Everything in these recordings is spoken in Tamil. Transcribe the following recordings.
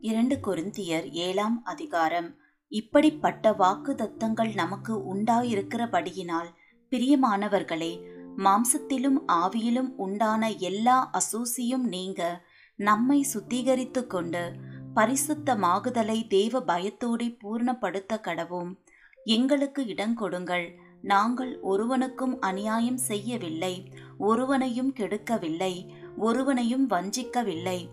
இரண்டு கொருந்தியர் ஏழாம் அதிகாரம். இப்படிப்பட்ட வாக்குதத்தங்கள் நமக்கு உண்டாயிருக்கிறபடியினால் பிரியமானவர்களே மாம்சத்திலும் ஆவியிலும் உண்டான எல்லா அசூசியும் நீங்க நம்மை சுத்திகரித்து கொண்டு பரிசுத்தமாகுதலை தேவ பயத்தோடு பூர்ணப்படுத்த கடவும். எங்களுக்கு இடங்கொடுங்கள் நாங்கள் ஒருவனுக்கும் அநியாயம் செய்யவில்லை ஒருவனையும் கெடுக்கவில்லை ஒருவனையும் வஞ்சிக்கவில்லை.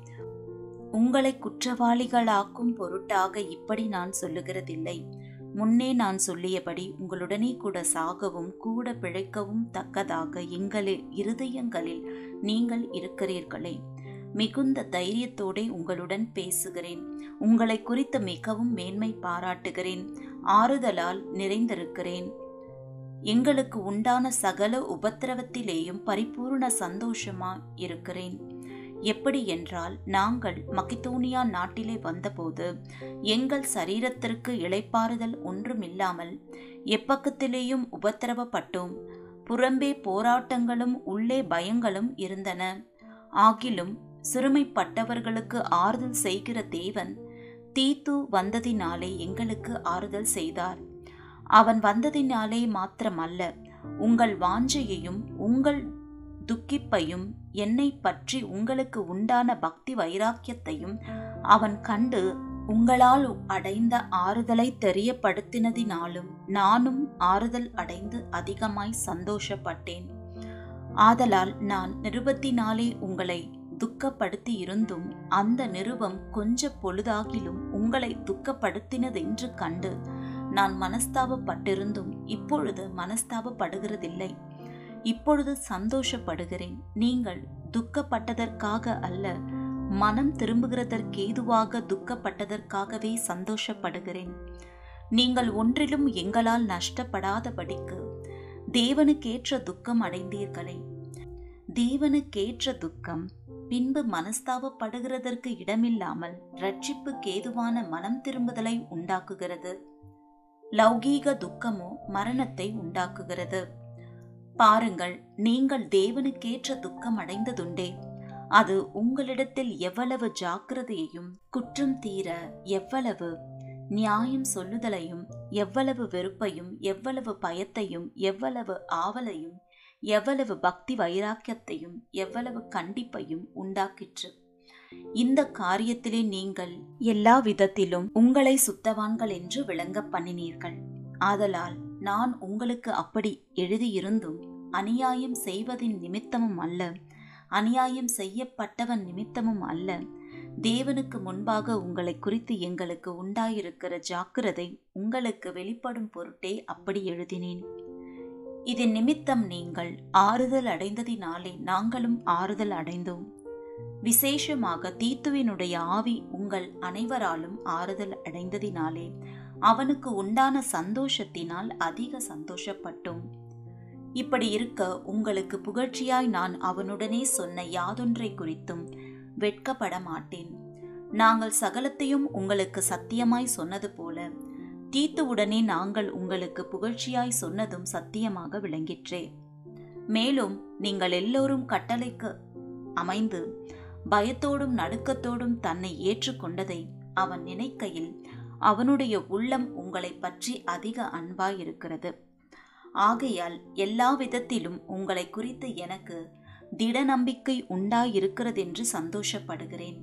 உங்களை குற்றவாளிகளாக்கும் பொருட்டாக இப்படி நான் சொல்லுகிறதில்லை. முன்னே நான் சொல்லியபடி உங்களுடனே கூட சாகவும் கூட பிழைக்கவும் தக்கதாக எங்களில் இருதயங்களில் நீங்கள் இருக்கிறீர்களே. மிகுந்த தைரியத்தோடே உங்களுடன் பேசுகிறேன். உங்களை குறித்து மிகவும் மேன்மை பாராட்டுகிறேன். ஆறுதலால் நிறைந்திருக்கிறேன். எங்களுக்கு உண்டான சகல உபத்திரவத்திலேயும் பரிபூர்ண சந்தோஷமா இருக்கிறேன். எப்படி என்றால் நாங்கள் மக்கிதோனியா நாட்டிலே வந்தபோது எங்கள் சரீரத்திற்கு இளைப்பாறுதல் ஒன்றுமில்லாமல் எப்பக்கத்திலேயும் உபத்திரவப்பட்டோம். புறம்பே போராட்டங்களும் உள்ளே பயங்களும் இருந்தன. ஆகிலும் சிறுமைப்பட்டவர்களுக்கு ஆறுதல் செய்கிற தேவன் தீத்து வந்ததினாலே எங்களுக்கு ஆறுதல் செய்தார். அவன் வந்ததினாலே மாத்திரமல்ல உங்கள் வாஞ்சையையும் உங்கள் துக்கிப்பையும் என்னை பற்றி உங்களுக்கு உண்டான பக்தி வைராக்கியத்தையும் அவன் கண்டு உங்களால் அடைந்த ஆறுதலை தெரியப்படுத்தினதினாலும் நானும் ஆறுதல் அடைந்து அதிகமாய் சந்தோஷப்பட்டேன். ஆதலால் நான் நிருபத்தினாலே உங்களை துக்கப்படுத்தி இருந்தும் அந்த நிருபம் கொஞ்ச பொழுதாகிலும் உங்களை துக்கப்படுத்தினதென்று கண்டு நான் மனஸ்தாபப்பட்டிருந்தும் இப்பொழுது மனஸ்தாபப்படுகிறதில்லை. இப்பொழுது சந்தோஷப்படுகிறேன். நீங்கள் துக்கப்பட்டதற்காக அல்ல மனம் திரும்புகிறதற்கேதுவாக துக்கப்பட்டதற்காகவே சந்தோஷப்படுகிறேன். நீங்கள் ஒன்றிலும் எங்களால் நஷ்டப்படாதபடிக்கு தேவனுக்கேற்ற துக்கம் அடைந்தீர்களே. தேவனுக்கேற்ற துக்கம் பின்பு மனஸ்தாபப்படுகிறதற்கு இடமில்லாமல் ரட்சிப்புக்கேதுவான மனம் திரும்புதலை உண்டாக்குகிறது. லௌகீக துக்கமோ மரணத்தை உண்டாக்குகிறது. பாருங்கள் நீங்கள் தேவனுக்கேற்ற துக்கம் அடைந்ததுண்டே அது உங்களிடத்தில் எவ்வளவு ஜாக்கிரதையையும் குற்றம் தீர எவ்வளவு நியாயம் சொல்லுதலையும் எவ்வளவு வெறுப்பையும் எவ்வளவு பயத்தையும் எவ்வளவு ஆவலையும் எவ்வளவு பக்தி வைராக்கியத்தையும் எவ்வளவு கண்டிப்பையும் உண்டாக்கிற்று. இந்த காரியத்திலே நீங்கள் எல்லா விதத்திலும் உங்களை சுத்தவான்கள் என்று விளங்க பண்ணினீர்கள். ஆதலால் நான் உங்களுக்கு அப்படி எழுதியிருந்தும் அநியாயம் செய்வதின் நிமித்தமும் அல்ல. அநியாயம் செய்யப்பட்டவன் நிமித்தமும் அல்ல. தேவனுக்கு முன்பாக உங்களை குறித்து எங்களுக்கு உண்டாயிருக்கிற ஜாக்கிரதை உங்களுக்கு வெளிப்படும் பொருட்டே அப்படி எழுதினேன். இதன் நிமித்தம் நீங்கள் ஆறுதல் அடைந்ததினாலே நாங்களும் ஆறுதல் அடைந்தோம். விசேஷமாக தீத்துவினுடைய ஆவி உங்கள் அனைவராலும் ஆறுதல் அடைந்ததினாலே அவனுக்கு உண்டான சந்தோஷத்தினால் அதிக சந்தோஷப்பட்டோம். இப்படி இருக்க உங்களுக்கு புகழ்ச்சியாய் நான் அவனுடனே சொன்ன யாதொன்றை குறித்தும் வெட்கப்பட மாட்டேன். நாங்கள் சகலத்தையும் உங்களுக்கு சத்தியமாய் சொன்னது போல தீத்துவுடனே நாங்கள் உங்களுக்கு புகழ்ச்சியாய் சொன்னதும் சத்தியமாக விளங்கிற்றே. மேலும் நீங்கள் எல்லோரும் கட்டளைக்கு அமைந்து பயத்தோடும் நடுக்கத்தோடும் தன்னை ஏற்றுக்கொண்டதை அவன் நினைக்கையில் அவனுடைய உள்ளம் உங்களை பற்றி அதிக அன்பாயிருக்கிறது. ஆகையால் எல்லா விதத்திலும் உங்களை குறித்து எனக்கு திட நம்பிக்கை உண்டாயிருக்கிறதென்று சந்தோஷப்படுகிறேன்.